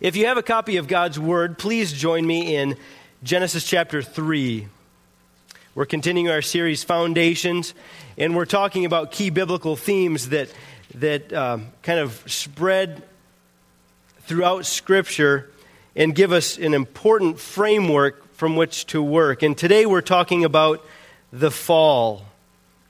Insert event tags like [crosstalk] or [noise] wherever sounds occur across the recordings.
If you have a copy of God's Word, please join me in Genesis chapter 3. We're continuing our series, Foundations, and we're talking about key biblical themes that, that um, kind of spread throughout Scripture and give us an important framework from which to work. And today we're talking about the fall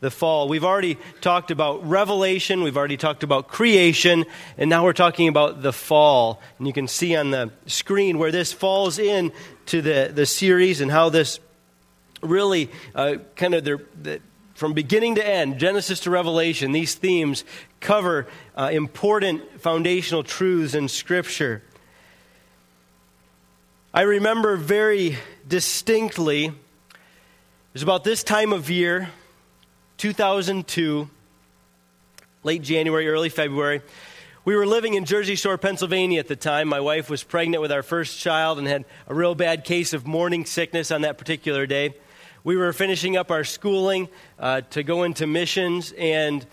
the fall. We've already talked about revelation, we've already talked about creation, and now we're talking about the fall. And you can see on the screen where this falls in to the, the series and how this really uh, kind of the, from beginning to end, Genesis to Revelation, these themes cover uh, important foundational truths in Scripture. I remember very distinctly, it was about this time of year 2002, late January, early February. We were living in Jersey Shore, Pennsylvania at the time. My wife was pregnant with our first child and had a real bad case of morning sickness on that particular day. We were finishing up our schooling uh, to go into missions, and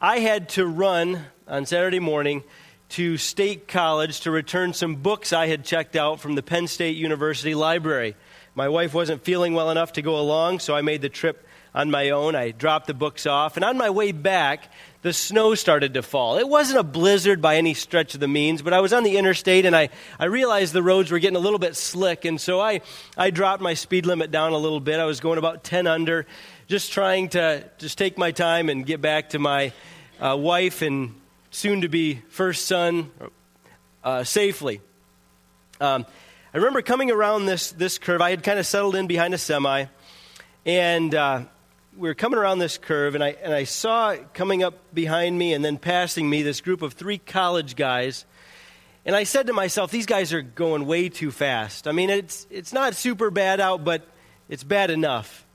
I had to run on Saturday morning to State College to return some books I had checked out from the Penn State University Library. My wife wasn't feeling well enough to go along, so I made the trip on my own. I dropped the books off, and on my way back, the snow started to fall. It wasn't a blizzard by any stretch of the means, but I was on the interstate and I, I realized the roads were getting a little bit slick, and so I, I dropped my speed limit down a little bit. I was going about 10 under, just trying to just take my time and get back to my uh, wife and soon to be first son uh, safely. Um, I remember coming around this, this curve. I had kind of settled in behind a semi, and uh, we were coming around this curve, and I, and I saw coming up behind me and then passing me this group of three college guys. And I said to myself, these guys are going way too fast. I mean, it's, it's not super bad out, but it's bad enough.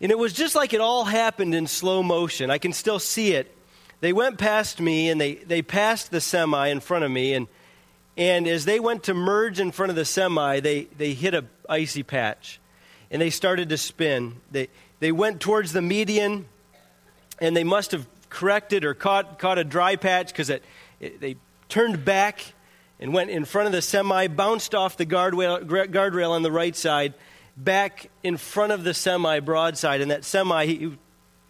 And it was just like it all happened in slow motion. I can still see it. They went past me and they, they passed the semi in front of me. And, and as they went to merge in front of the semi, they, they hit a icy patch and they started to spin. They, they went towards the median, and they must have corrected or caught, caught a dry patch because they turned back and went in front of the semi, bounced off the guardrail, guardrail on the right side, back in front of the semi broadside. And that semi, he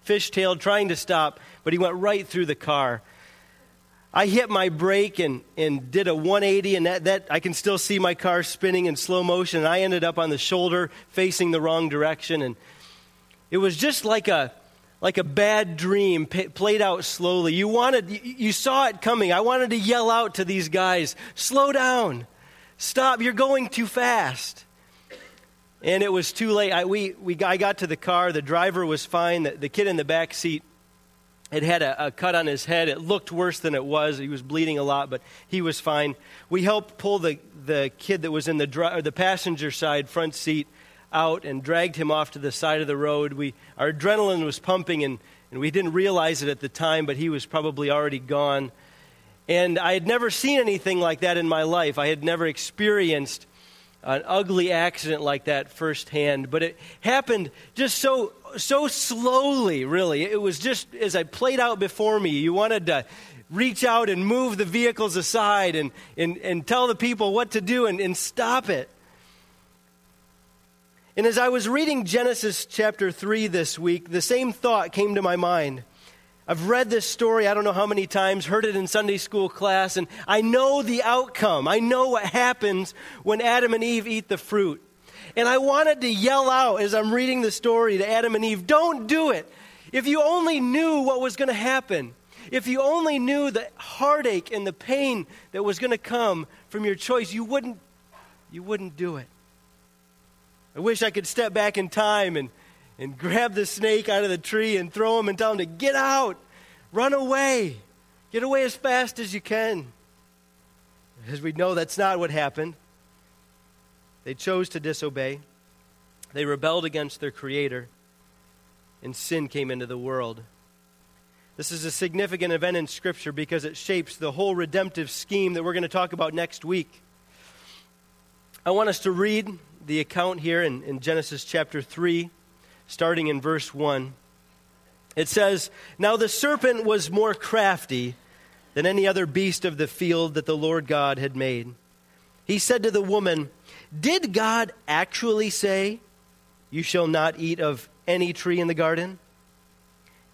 fishtailed, trying to stop, but he went right through the car. I hit my brake and, and did a 180, and that, that I can still see my car spinning in slow motion. And I ended up on the shoulder facing the wrong direction. And it was just like a, like a bad dream p- played out slowly. You wanted, you, saw it coming. I wanted to yell out to these guys, slow down, stop, you're going too fast. And it was too late. I, we, we, I got to the car. The driver was fine. The, the kid in the back seat had had a, a, cut on his head. It looked worse than it was. He was bleeding a lot, but he was fine. We helped pull the, the kid that was in the, dri- the passenger side front seat out and dragged him off to the side of the road. We, our adrenaline was pumping, and, and we didn't realize it at the time, but he was probably already gone. And I had never seen anything like that in my life. I had never experienced an ugly accident like that firsthand, but it happened just so so slowly, really. It was just as I played out before me. You wanted to reach out and move the vehicles aside and, and, and tell the people what to do and, and stop it. And as I was reading Genesis chapter 3 this week, the same thought came to my mind. I've read this story, I don't know how many times, heard it in Sunday school class, and I know the outcome. I know what happens when Adam and Eve eat the fruit. And I wanted to yell out as I'm reading the story to Adam and Eve don't do it. If you only knew what was going to happen, if you only knew the heartache and the pain that was going to come from your choice, you wouldn't, you wouldn't do it. I wish I could step back in time and, and grab the snake out of the tree and throw him and tell him to get out, run away, get away as fast as you can. As we know, that's not what happened. They chose to disobey, they rebelled against their Creator, and sin came into the world. This is a significant event in Scripture because it shapes the whole redemptive scheme that we're going to talk about next week. I want us to read the account here in, in Genesis chapter 3, starting in verse 1. It says, Now the serpent was more crafty than any other beast of the field that the Lord God had made. he said to the woman, Did God actually say, You shall not eat of any tree in the garden?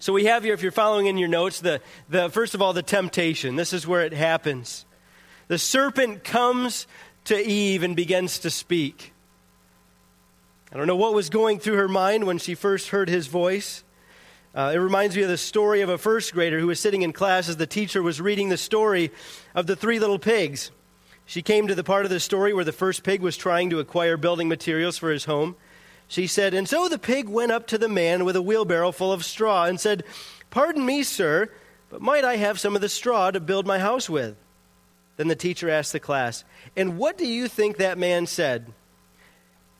So we have here, if you're following in your notes, the, the first of all, the temptation. This is where it happens. The serpent comes to Eve and begins to speak. I don't know what was going through her mind when she first heard his voice. Uh, it reminds me of the story of a first grader who was sitting in class as the teacher was reading the story of the three little pigs. She came to the part of the story where the first pig was trying to acquire building materials for his home. She said, And so the pig went up to the man with a wheelbarrow full of straw and said, Pardon me, sir, but might I have some of the straw to build my house with? Then the teacher asked the class, And what do you think that man said?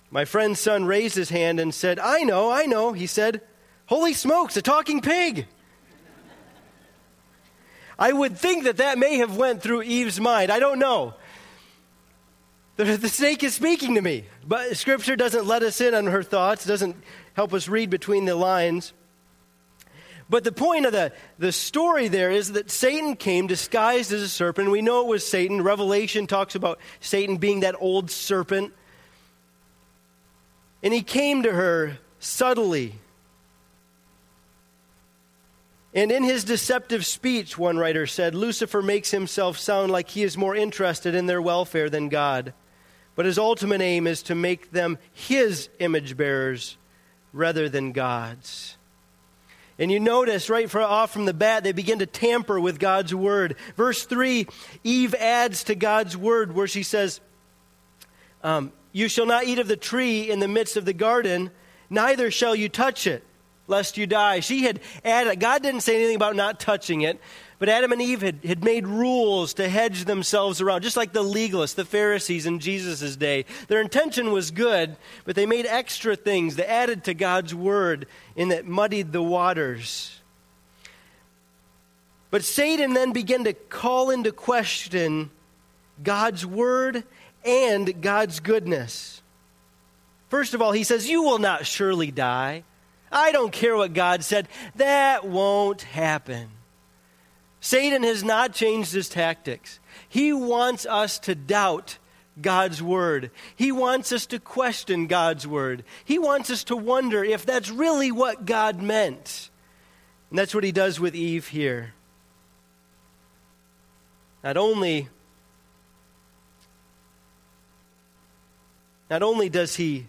My friend's son raised his hand and said, I know, I know. He said, Holy smokes, a talking pig! I would think that that may have went through Eve's mind. I don't know. The, snake is speaking to me. But Scripture doesn't let us in on her thoughts, doesn't help us read between the lines. But the point of the, the story there is that Satan came disguised as a serpent. We know it was Satan. Revelation talks about Satan being that old serpent. And he came to her subtly. And in his deceptive speech, one writer said, Lucifer makes himself sound like he is more interested in their welfare than God. But his ultimate aim is to make them his image bearers rather than God's. And you notice right off from the bat, they begin to tamper with God's word. Verse 3, Eve adds to God's word where she says, um, You shall not eat of the tree in the midst of the garden, neither shall you touch it, lest you die. She had added, God didn't say anything about not touching it, but Adam and Eve had, had made rules to hedge themselves around, just like the legalists, the Pharisees in Jesus' day. Their intention was good, but they made extra things that added to God's word and that muddied the waters. But Satan then began to call into question God's word and God's goodness. First of all, he says, You will not surely die. I don't care what God said. That won't happen. Satan has not changed his tactics. He wants us to doubt God's word. He wants us to question God's word. He wants us to wonder if that's really what God meant. And that's what he does with Eve here. Not only not only does he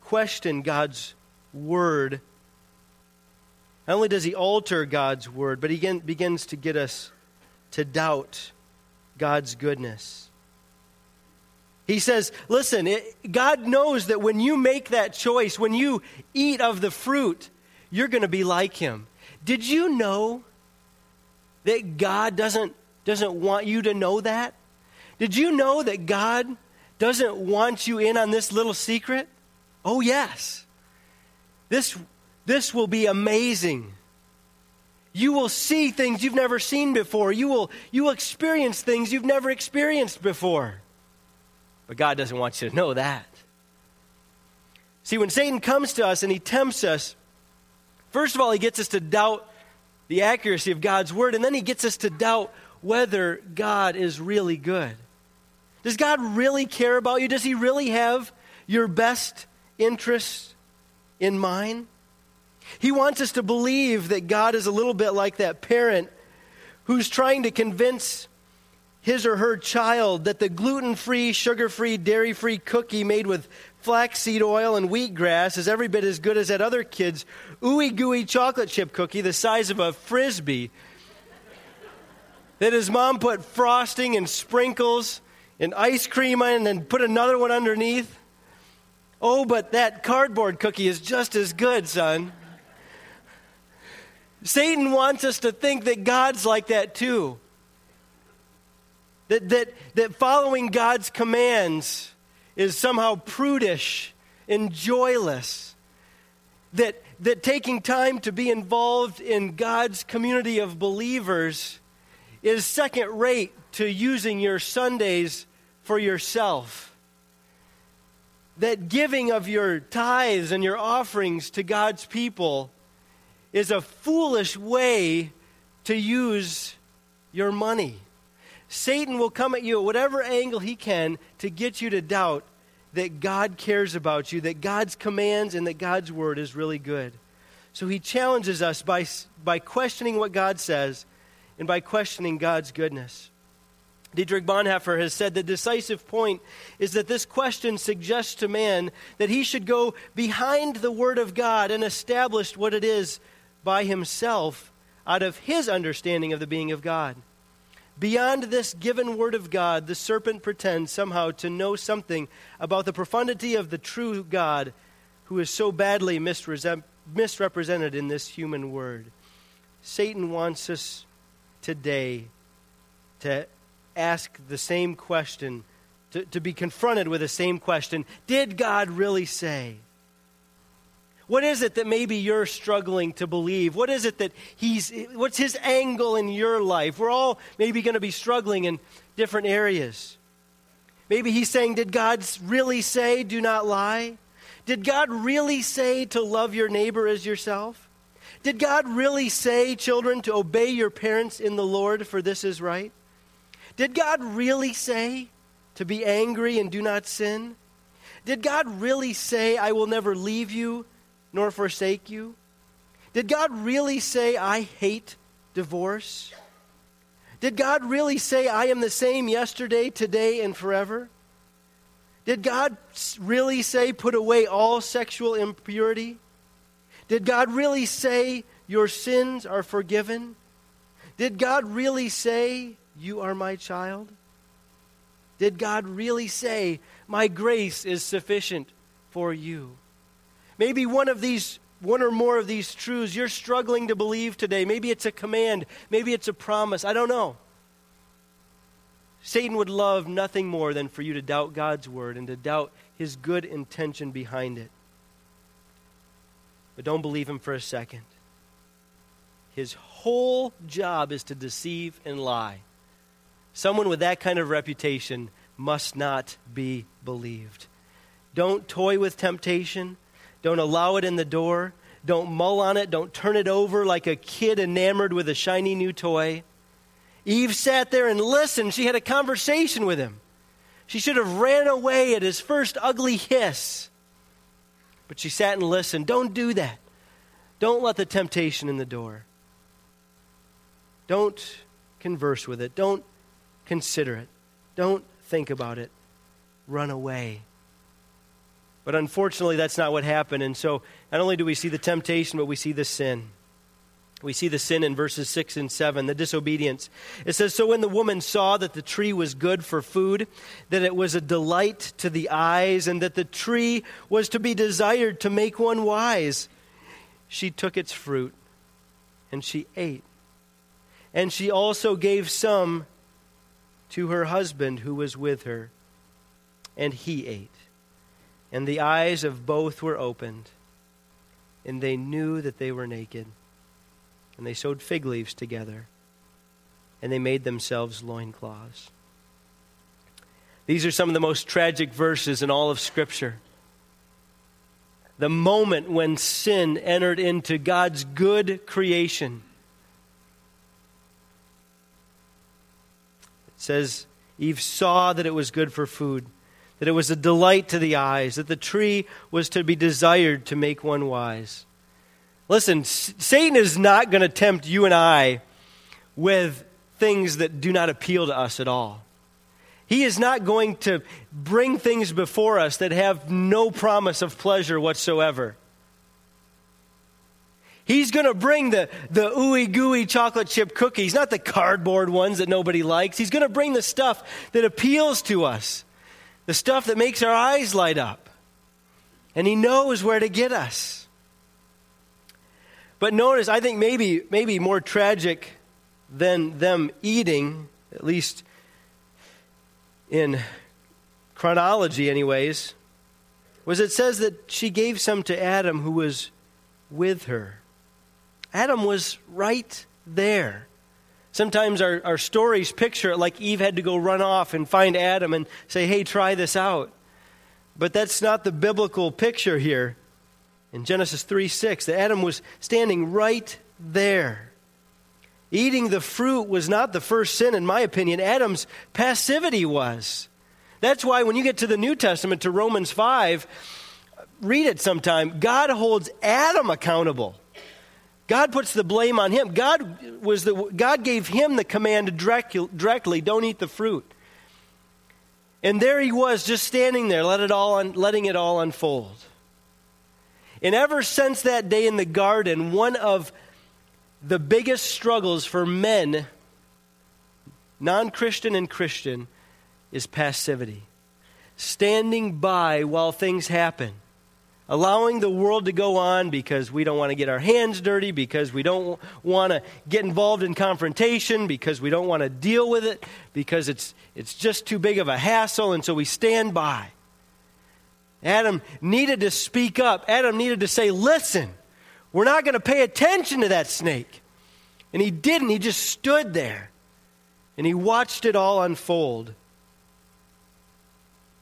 question God's word, not only does he alter God's word, but he begins to get us to doubt God's goodness. He says, Listen, it, God knows that when you make that choice, when you eat of the fruit, you're going to be like him. Did you know that God doesn't, doesn't want you to know that? Did you know that God doesn't want you in on this little secret? Oh, yes. This this will be amazing. You will see things you've never seen before. You will, you will experience things you've never experienced before. But God doesn't want you to know that. See, when Satan comes to us and he tempts us, first of all, he gets us to doubt the accuracy of God's word, and then he gets us to doubt whether God is really good. Does God really care about you? Does he really have your best interests in mind? He wants us to believe that God is a little bit like that parent who's trying to convince his or her child that the gluten free, sugar free, dairy free cookie made with flaxseed oil and wheatgrass is every bit as good as that other kid's ooey gooey chocolate chip cookie the size of a frisbee. that his mom put frosting and sprinkles and ice cream on and then put another one underneath. Oh, but that cardboard cookie is just as good, son. Satan wants us to think that God's like that too. That, that, that following God's commands is somehow prudish and joyless. That, that taking time to be involved in God's community of believers is second rate to using your Sundays for yourself. That giving of your tithes and your offerings to God's people is a foolish way to use your money. Satan will come at you at whatever angle he can to get you to doubt that God cares about you, that God's commands and that God's word is really good. So he challenges us by, by questioning what God says and by questioning God's goodness. Dietrich Bonhoeffer has said the decisive point is that this question suggests to man that he should go behind the Word of God and establish what it is by himself out of his understanding of the being of God. Beyond this given word of God, the serpent pretends somehow to know something about the profundity of the true God who is so badly misrepresented in this human word. Satan wants us today to ask the same question, to, to be confronted with the same question Did God really say? What is it that maybe you're struggling to believe? What is it that he's, what's his angle in your life? We're all maybe going to be struggling in different areas. Maybe he's saying, Did God really say, do not lie? Did God really say to love your neighbor as yourself? Did God really say, children, to obey your parents in the Lord, for this is right? Did God really say to be angry and do not sin? Did God really say, I will never leave you nor forsake you? Did God really say, I hate divorce? Did God really say, I am the same yesterday, today, and forever? Did God really say, put away all sexual impurity? Did God really say, your sins are forgiven? Did God really say, you are my child? Did God really say, my grace is sufficient for you? Maybe one of these one or more of these truths you're struggling to believe today. Maybe it's a command, maybe it's a promise. I don't know. Satan would love nothing more than for you to doubt God's word and to doubt his good intention behind it. But don't believe him for a second. His whole job is to deceive and lie. Someone with that kind of reputation must not be believed. Don't toy with temptation. Don't allow it in the door. Don't mull on it. Don't turn it over like a kid enamored with a shiny new toy. Eve sat there and listened. She had a conversation with him. She should have ran away at his first ugly hiss. But she sat and listened. Don't do that. Don't let the temptation in the door. Don't converse with it. Don't consider it. Don't think about it. Run away. But unfortunately, that's not what happened. And so, not only do we see the temptation, but we see the sin. We see the sin in verses 6 and 7, the disobedience. It says, So when the woman saw that the tree was good for food, that it was a delight to the eyes, and that the tree was to be desired to make one wise, she took its fruit and she ate. And she also gave some to her husband who was with her, and he ate. And the eyes of both were opened, and they knew that they were naked. And they sewed fig leaves together, and they made themselves loincloths. These are some of the most tragic verses in all of Scripture. The moment when sin entered into God's good creation. Says, Eve saw that it was good for food that it was a delight to the eyes, that the tree was to be desired to make one wise. Listen, Satan is not going to tempt you and I with things that do not appeal to us at all. He is not going to bring things before us that have no promise of pleasure whatsoever. He's going to bring the, the ooey gooey chocolate chip cookies, not the cardboard ones that nobody likes. He's going to bring the stuff that appeals to us the stuff that makes our eyes light up. And He knows where to get us. But notice, I think maybe, maybe more tragic than them eating, at least in chronology, anyways, was it says that she gave some to Adam who was with her. Adam was right there. Sometimes our, our stories picture it like Eve had to go run off and find Adam and say, hey, try this out. But that's not the biblical picture here. In Genesis 3 6, that Adam was standing right there. Eating the fruit was not the first sin, in my opinion. Adam's passivity was. That's why when you get to the New Testament, to Romans 5, read it sometime. God holds Adam accountable. God puts the blame on him. God, was the, God gave him the command directly don't eat the fruit. And there he was, just standing there, let it all un, letting it all unfold. And ever since that day in the garden, one of the biggest struggles for men, non Christian and Christian, is passivity. Standing by while things happen. Allowing the world to go on because we don't want to get our hands dirty, because we don't want to get involved in confrontation, because we don't want to deal with it, because it's, it's just too big of a hassle, and so we stand by. Adam needed to speak up. Adam needed to say, Listen, we're not going to pay attention to that snake. And he didn't. He just stood there and he watched it all unfold.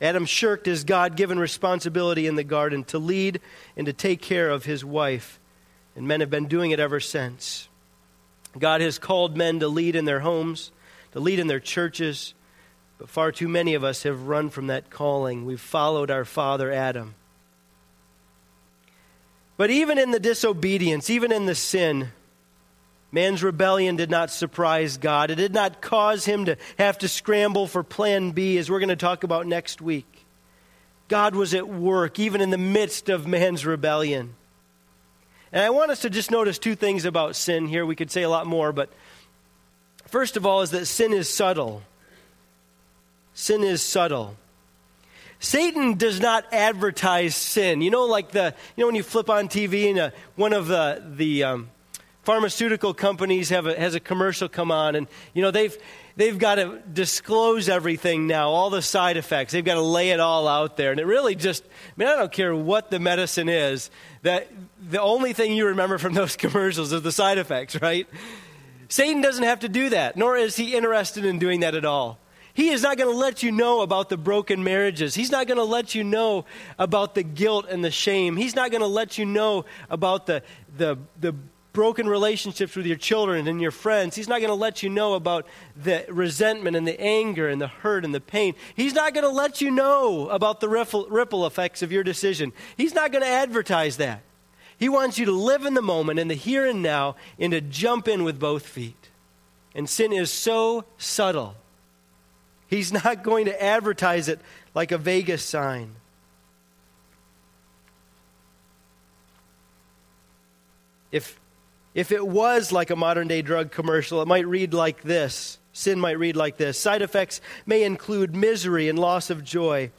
Adam shirked his God given responsibility in the garden to lead and to take care of his wife, and men have been doing it ever since. God has called men to lead in their homes, to lead in their churches, but far too many of us have run from that calling. We've followed our father Adam. But even in the disobedience, even in the sin, Man's rebellion did not surprise God. It did not cause him to have to scramble for plan B, as we're going to talk about next week. God was at work, even in the midst of man's rebellion. And I want us to just notice two things about sin here. We could say a lot more, but first of all, is that sin is subtle. Sin is subtle. Satan does not advertise sin. You know, like the, you know, when you flip on TV and uh, one of the, the, um, pharmaceutical companies have a, has a commercial come on, and you know they've they've got to disclose everything now, all the side effects. They've got to lay it all out there, and it really just I mean I don't care what the medicine is. That the only thing you remember from [laughs] those commercials is the side effects, right? Satan doesn't have to do that, nor is he interested in doing that at all. He is not going to let you know about the broken marriages. He's not going to let you know about the guilt and the shame. He's not going to let you know about the, the, the broken relationships with your children and your friends. He's not going to let you know about the resentment and the anger and the hurt and the pain. He's not going to let you know about the ripple, effects of your decision. He's not going to advertise that. He wants you to live in the moment, in the here and now, and to jump in with both feet. And sin is so subtle. He's [laughs] not going to advertise it like a Vegas sign. If if it was like a modern day drug commercial, it might read like this. Sin might read like this. Side effects may include misery and loss of joy,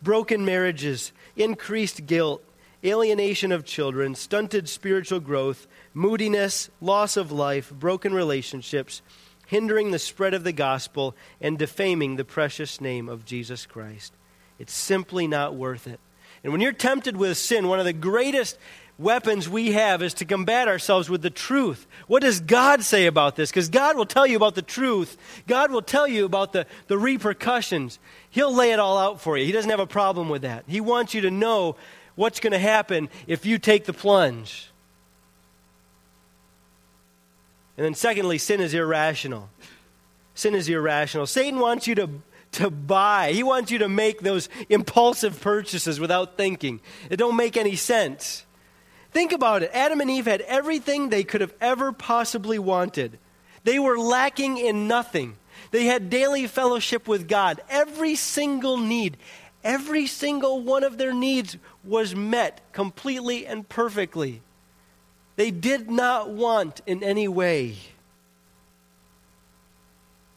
broken marriages, increased guilt, alienation of children, stunted spiritual growth, moodiness, loss of life, broken relationships, hindering the spread of the gospel, and defaming the precious name of Jesus Christ. It's simply not worth it. And when you're tempted with sin, one of the greatest weapons we have is to combat ourselves with the truth. What does God say about this? Because God will tell you about the truth. God will tell you about the, the repercussions. He'll lay it all out for you. He doesn't have a problem with that. He wants you to know what's going to happen if you take the plunge. And then, secondly, sin is irrational. Sin is irrational. Satan wants you to, to buy, he wants you to make those impulsive purchases without thinking. It don't make any sense. Think about it. Adam and Eve had everything they could have ever possibly wanted. They were lacking in nothing. They had daily fellowship with God. Every single need, every single one of their needs was met completely and perfectly. They did not want in any way.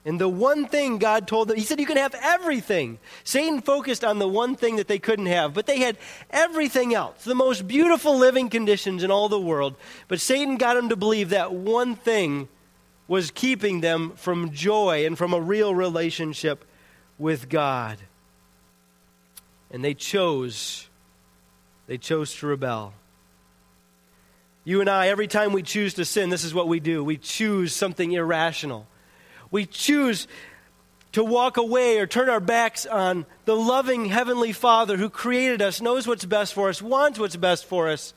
And the one thing God told them, He said, You can have everything. Satan focused on the one thing that they couldn't have, but they had everything else, the most beautiful living conditions in all the world. But Satan got them to believe that one thing was keeping them from joy and from a real relationship with God. And they chose They chose to rebel. You and I, every time we choose to sin, this is what we do. We choose something irrational. We choose to walk away or turn our backs on the loving Heavenly Father who created us, knows what's best for us, wants what's best for us,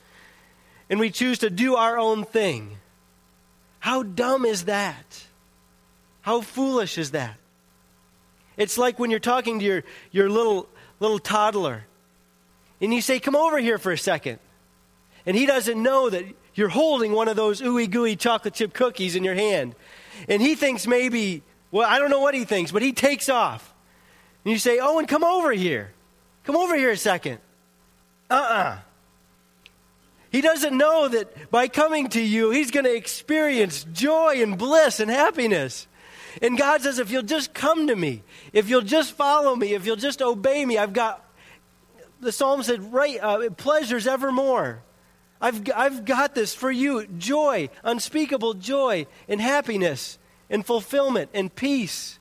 and we choose to do our own thing. How dumb is that? How foolish is that? It's like when you're talking to your, your little, little toddler and you say, Come over here for a second. And he doesn't know that you're holding one of those ooey gooey chocolate chip cookies in your hand. And he thinks maybe, well, I don't know what he thinks, but he takes off. And you say, Owen, come over here. Come over here a second. Uh uh-uh. uh He doesn't know that by coming to you, he's going to experience joy and bliss and happiness. And God says, if you'll just come to me, if you'll just follow me, if you'll just obey me, I've got, the psalm said, right, uh, pleasures evermore. I've, I've got this for you joy, unspeakable joy, and happiness, and fulfillment, and peace.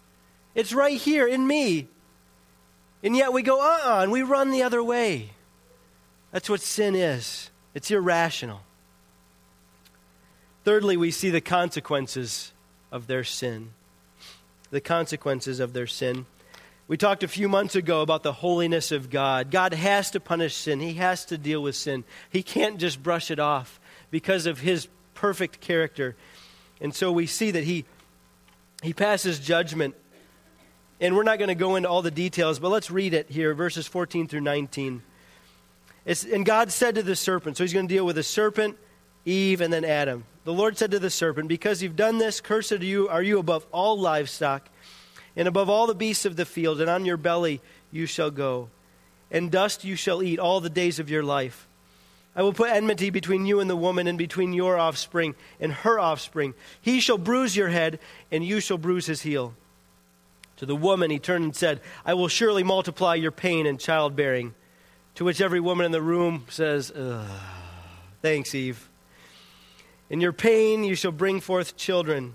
It's right here in me. And yet we go, uh uh and we run the other way. That's what sin is it's irrational. Thirdly, we see the consequences of their sin. The consequences of their sin. We talked a few months ago about the holiness of God. God has to punish sin, He has to deal with sin. He can't just brush it off because of His perfect character. And so we see that He, he passes judgment. And we're not going to go into all the details, but let's read it here, verses 14 through 19. It's, and God said to the serpent, so he's going to deal with the serpent, Eve, and then Adam. The Lord said to the serpent, Because you've done this, cursed are you, are you above all livestock and above all the beasts of the field, and on your belly you shall go. And dust you shall eat all the days of your life. I will put enmity between you and the woman, and between your offspring and her offspring. He shall bruise your head, and you shall bruise his heel. To the woman he turned and said, I will surely multiply your pain and childbearing. To which every woman in the room says, Thanks, Eve. In your pain you shall bring forth children.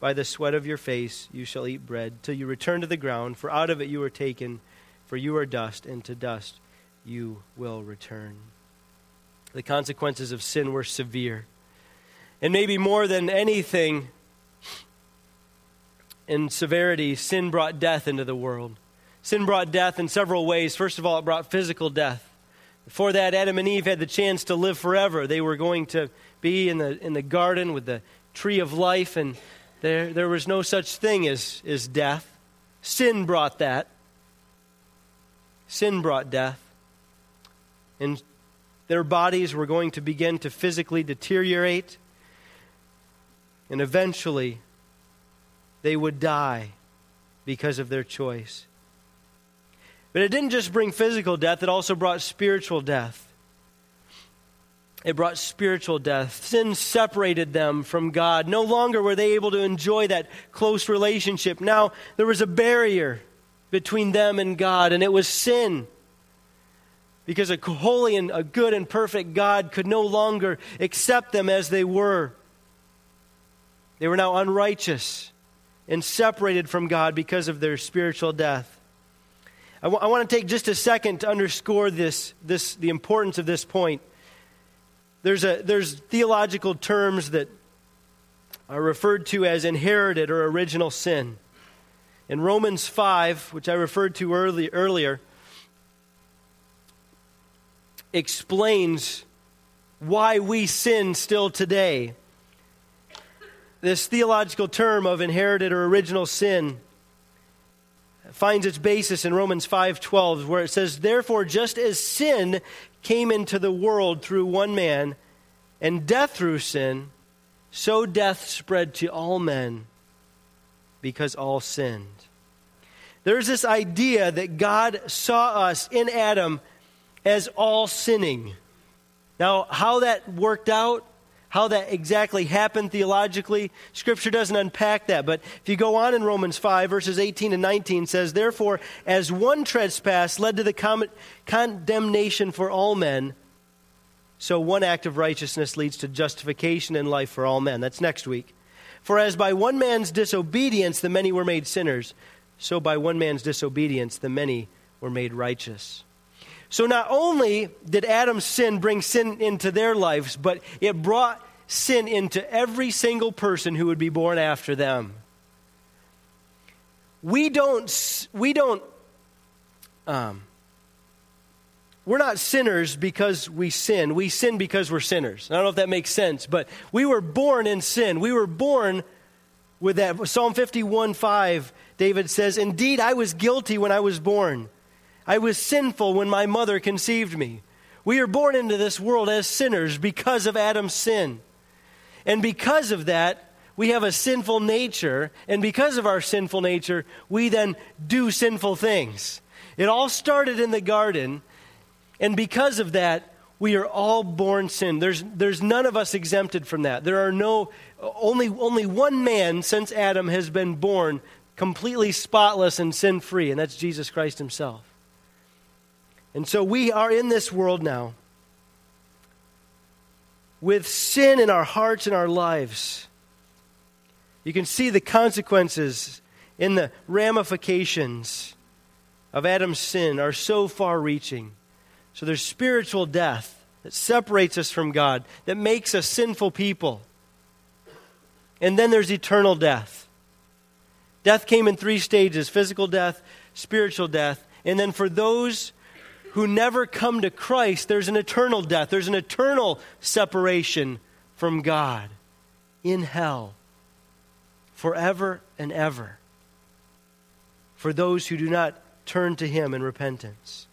By the sweat of your face you shall eat bread, till you return to the ground, for out of it you were taken, for you are dust, and to dust you will return. The consequences of sin were severe. And maybe more than anything in severity, sin brought death into the world. Sin brought death in several ways. First of all, it brought physical death. Before that, Adam and Eve had the chance to live forever. They were going to be in the, in the garden with the tree of life, and there, there was no such thing as, as death. Sin brought that. Sin brought death. And their bodies were going to begin to physically deteriorate. And eventually, they would die because of their choice. But it didn't just bring physical death, it also brought spiritual death it brought spiritual death. Sin separated them from God. No longer were they able to enjoy that close relationship. Now there was a barrier between them and God, and it was sin. Because a holy and a good and perfect God could no longer accept them as they were. They were now unrighteous and separated from God because of their spiritual death. I, w- I want to take just a second to underscore this, this, the importance of this point. There's, a, there's theological terms that are referred to as inherited or original sin. In Romans 5, which I referred to early, earlier, explains why we sin still today. This theological term of inherited or original sin finds its basis in Romans 5:12 where it says therefore just as sin came into the world through one man, and death through sin, so death spread to all men because all sinned. There's this idea that God saw us in Adam as all sinning. Now, how that worked out, how that exactly happened theologically. Scripture doesn't unpack that. But if you go on in Romans 5, verses 18 and 19 says, Therefore, as one trespass led to the condemnation for all men, so one act of righteousness leads to justification and life for all men. That's next week. For as by one man's disobedience the many were made sinners, so by one man's disobedience the many were made righteous. So not only did Adam's sin bring sin into their lives, but it brought sin into every single person who would be born after them. We don't, we don't, um, we're not sinners because we sin. We sin because we're sinners. I don't know if that makes sense, but we were born in sin. We were born with that. Psalm 51 5, David says, Indeed, I was guilty when I was born. I was sinful when my mother conceived me. We are born into this world as sinners because of Adam's sin. And because of that, we have a sinful nature. And because of our sinful nature, we then do sinful things. It all started in the garden. And because of that, we are all born sin. There's, there's none of us exempted from that. There are no, only, only one man since Adam has been born completely spotless and sin free, and that's Jesus Christ himself. And so we are in this world now with sin in our hearts and our lives. You can see the consequences in the ramifications of Adam's sin are so far reaching. So there's spiritual death that separates us from God, that makes us sinful people. And then there's eternal death. Death came in three stages physical death, spiritual death, and then for those who never come to Christ, there's an eternal death. There's an eternal separation from God in hell forever and ever for those who do not turn to Him in repentance.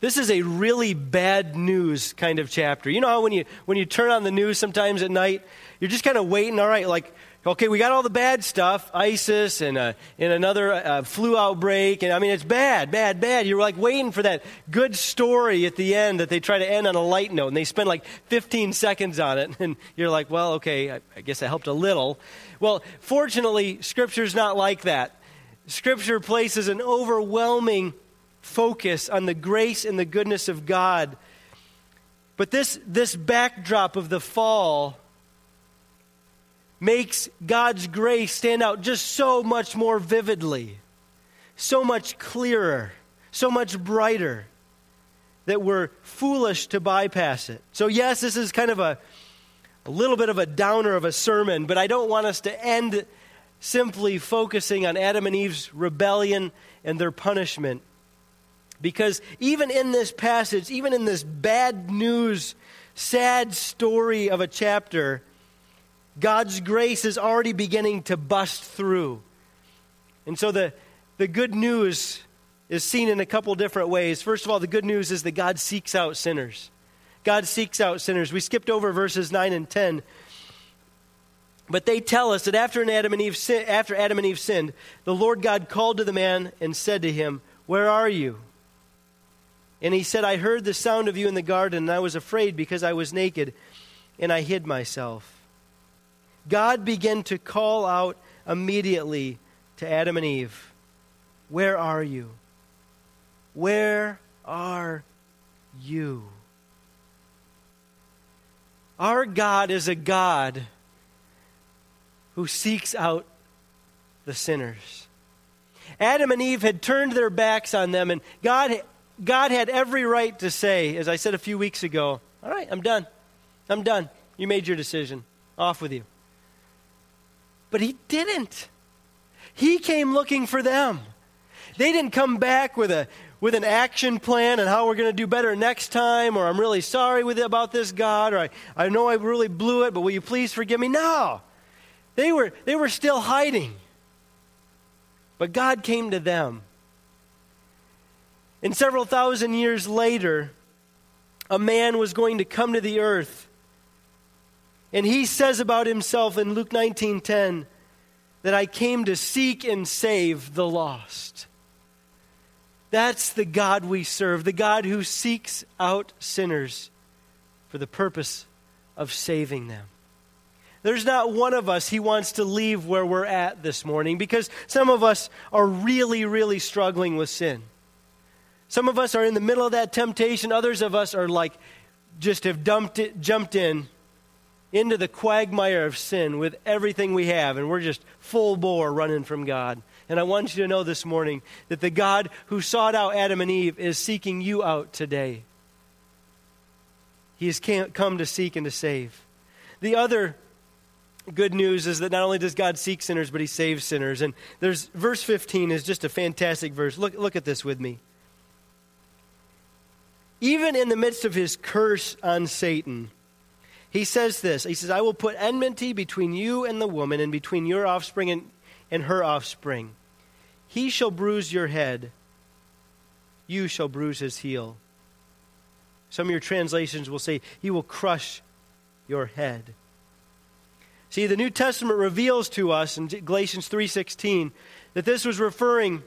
This is a really bad news kind of chapter. You know how when you, when you turn on the news sometimes at night, you're just kind of waiting, all right, like, Okay, we got all the bad stuff, ISIS and, uh, and another uh, flu outbreak. And I mean, it's bad, bad, bad. You're like waiting for that good story at the end that they try to end on a light note. And they spend like 15 seconds on it. [laughs] And you're like, well, okay, I, I guess I helped a little. Well, fortunately, Scripture's not like that. Scripture places an overwhelming focus on the grace and the goodness of God. But this, this backdrop of the fall makes God's grace stand out just so much more vividly, so much clearer, so much brighter that we're foolish to bypass it. So, yes, this is kind of a, a little bit of a downer of a sermon, but I don't want us to end simply focusing on Adam and Eve's rebellion and their punishment. Because even in this passage, even in this bad news, sad story of a chapter, God's grace is already beginning to bust through. And so the, the good news is seen in a couple different ways. First of all, the good news is that God seeks out sinners. God seeks out sinners. We skipped over verses 9 and 10. But they tell us that after Adam and Eve sin, after Adam and Eve sinned, the Lord God called to the man and said to him, "Where are you?" And he said, "I heard the sound of you in the garden, and I was afraid because I was naked, and I hid myself." God began to call out immediately to Adam and Eve Where are you? Where are you? Our God is a God who seeks out the sinners. Adam and Eve had turned their backs on them, and God, God had every right to say, as I said a few weeks ago, All right, I'm done. I'm done. You made your decision. Off with you. But he didn't. He came looking for them. They didn't come back with a with an action plan and how we're going to do better next time, or I'm really sorry with about this God, or I, I know I really blew it, but will you please forgive me? No. They were they were still hiding. But God came to them. And several thousand years later, a man was going to come to the earth and he says about himself in Luke 19:10 that I came to seek and save the lost. That's the God we serve, the God who seeks out sinners for the purpose of saving them. There's not one of us he wants to leave where we're at this morning because some of us are really, really struggling with sin. Some of us are in the middle of that temptation. Others of us are like just have dumped it, jumped in into the quagmire of sin with everything we have, and we're just full bore running from God. And I want you to know this morning that the God who sought out Adam and Eve is seeking you out today. He has come to seek and to save. The other good news is that not only does God seek sinners, but he saves sinners. And there's verse 15 is just a fantastic verse. Look, look at this with me. Even in the midst of his curse on Satan, he says this He says, I will put enmity between you and the woman, and between your offspring and, and her offspring. He shall bruise your head, you shall bruise his heel. Some of your translations will say, He will crush your head. See, the New Testament reveals to us in Galatians 3:16 that this was referring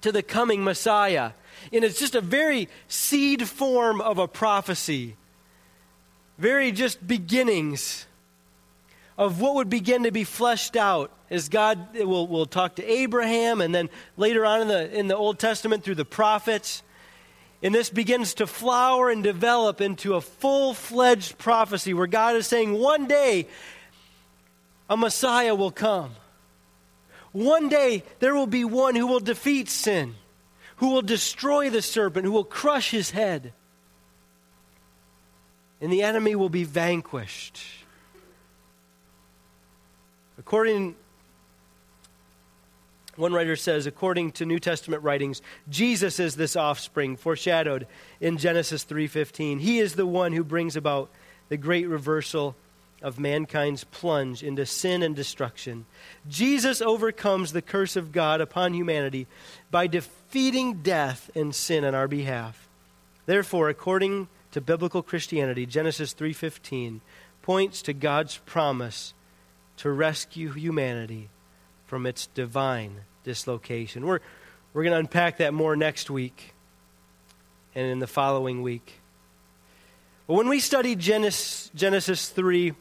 to the coming Messiah. And it's just a very seed form of a prophecy. Very just beginnings of what would begin to be fleshed out as God will, will talk to Abraham and then later on in the, in the Old Testament through the prophets. And this begins to flower and develop into a full fledged prophecy where God is saying, one day a Messiah will come. One day there will be one who will defeat sin, who will destroy the serpent, who will crush his head. And the enemy will be vanquished. According one writer says, according to New Testament writings, Jesus is this offspring foreshadowed in Genesis 3:15. He is the one who brings about the great reversal of mankind's plunge into sin and destruction. Jesus overcomes the curse of God upon humanity by defeating death and sin on our behalf. Therefore, according to biblical Christianity, Genesis 3:15 points to God's promise to rescue humanity from its divine dislocation. We're, we're going to unpack that more next week and in the following week. But when we study Genesis, Genesis 3,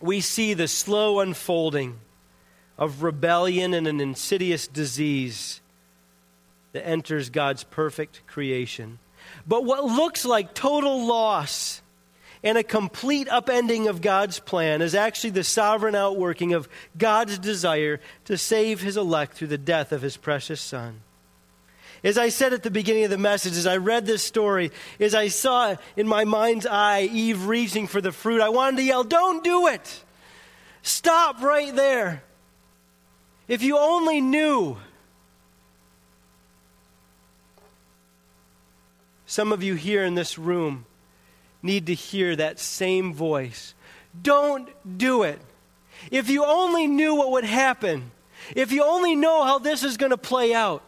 we see the slow unfolding of rebellion and an insidious disease that enters God's perfect creation. But what looks like total loss and a complete upending of God's plan is actually the sovereign outworking of God's desire to save his elect through the death of his precious Son. As I said at the beginning of the message, as I read this story, as I saw in my mind's eye Eve reaching for the fruit, I wanted to yell, Don't do it! Stop right there. If you only knew. Some of you here in this room need to hear that same voice. Don't do it. If you only knew what would happen, if you only know how this is going to play out,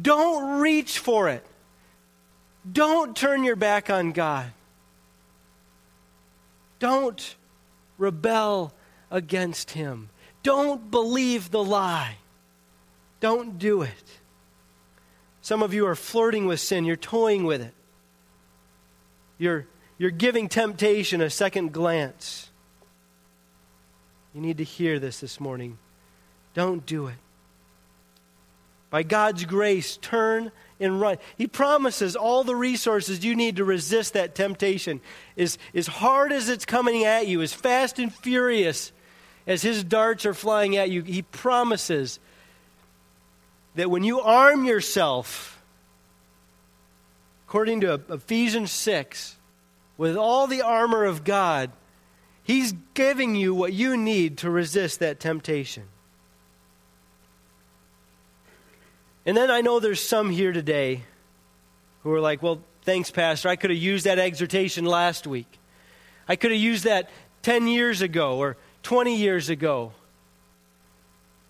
don't reach for it. Don't turn your back on God. Don't rebel against Him. Don't believe the lie. Don't do it. Some of you are flirting with sin, you're toying with it. You're, you're giving temptation a second glance. You need to hear this this morning. Don't do it. By God's grace, turn and run. He promises all the resources you need to resist that temptation. As, as hard as it's coming at you, as fast and furious as his darts are flying at you, he promises that when you arm yourself, according to Ephesians 6, with all the armor of God, he's giving you what you need to resist that temptation. And then I know there's some here today who are like, well, thanks, Pastor. I could have used that exhortation last week. I could have used that 10 years ago or 20 years ago.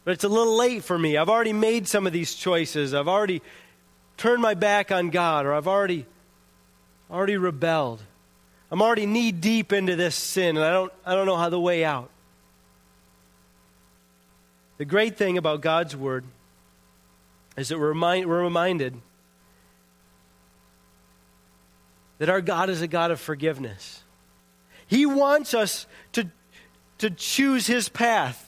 But it's a little late for me. I've already made some of these choices. I've already turned my back on God or I've already already rebelled. I'm already knee deep into this sin and I don't I don't know how the way out. The great thing about God's word is that we're, remind, we're reminded that our God is a God of forgiveness. He wants us to, to choose His path.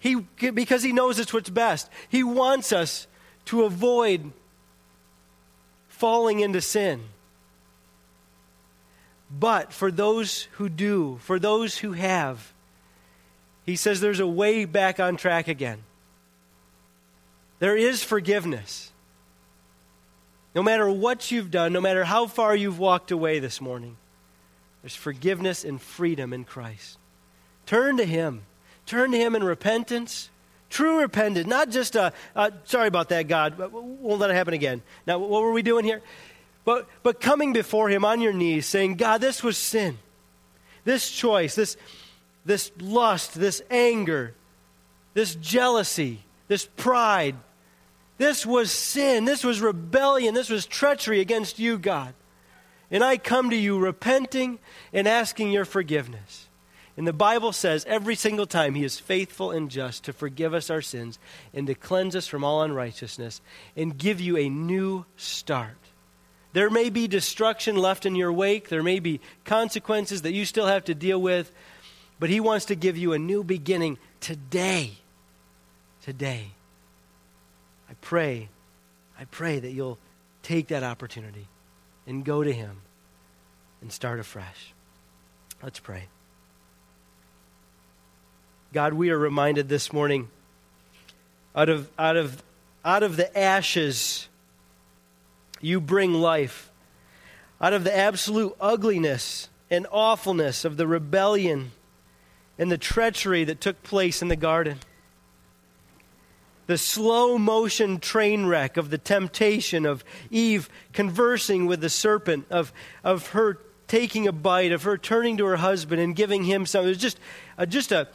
He, because He knows it's what's best. He wants us to avoid falling into sin. But for those who do, for those who have, He says there's a way back on track again. There is forgiveness. No matter what you've done, no matter how far you've walked away this morning, there's forgiveness and freedom in Christ. Turn to Him. Turn to Him in repentance. True repentance, not just a, sorry about that, God, won't let it happen again. Now, what were we doing here? But, but coming before Him on your knees, saying, God, this was sin. This choice, this, this lust, this anger, this jealousy, this pride, this was sin. This was rebellion. This was treachery against you, God. And I come to you repenting and asking your forgiveness. And the Bible says every single time He is faithful and just to forgive us our sins and to cleanse us from all unrighteousness and give you a new start. There may be destruction left in your wake, there may be consequences that you still have to deal with, but He wants to give you a new beginning today. Today. I pray, I pray that you'll take that opportunity and go to Him and start afresh. Let's pray. God, we are reminded this morning out of, out of, out of the ashes, you bring life. Out of the absolute ugliness and awfulness of the rebellion and the treachery that took place in the garden the slow motion train wreck of the temptation of Eve conversing with the serpent, of, of her taking a bite, of her turning to her husband and giving him some. It was just, a, just a,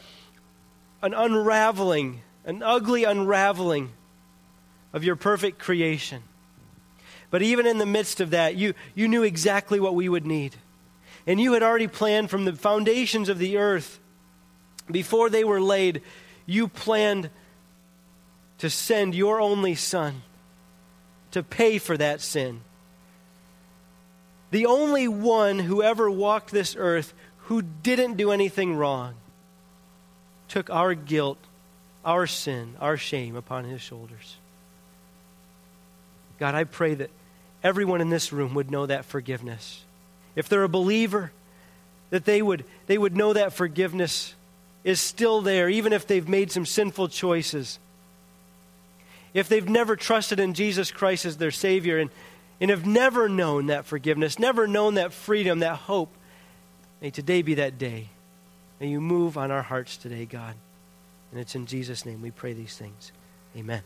an unraveling, an ugly unraveling of your perfect creation. But even in the midst of that, you, you knew exactly what we would need. And you had already planned from the foundations of the earth, before they were laid, you planned to send your only Son to pay for that sin. The only one who ever walked this earth who didn't do anything wrong took our guilt, our sin, our shame upon his shoulders. God, I pray that everyone in this room would know that forgiveness. If they're a believer, that they would, they would know that forgiveness is still there, even if they've made some sinful choices if they've never trusted in Jesus Christ as their Savior and, and have never known that forgiveness, never known that freedom, that hope, may today be that day. May you move on our hearts today, God. And it's in Jesus' name we pray these things. Amen.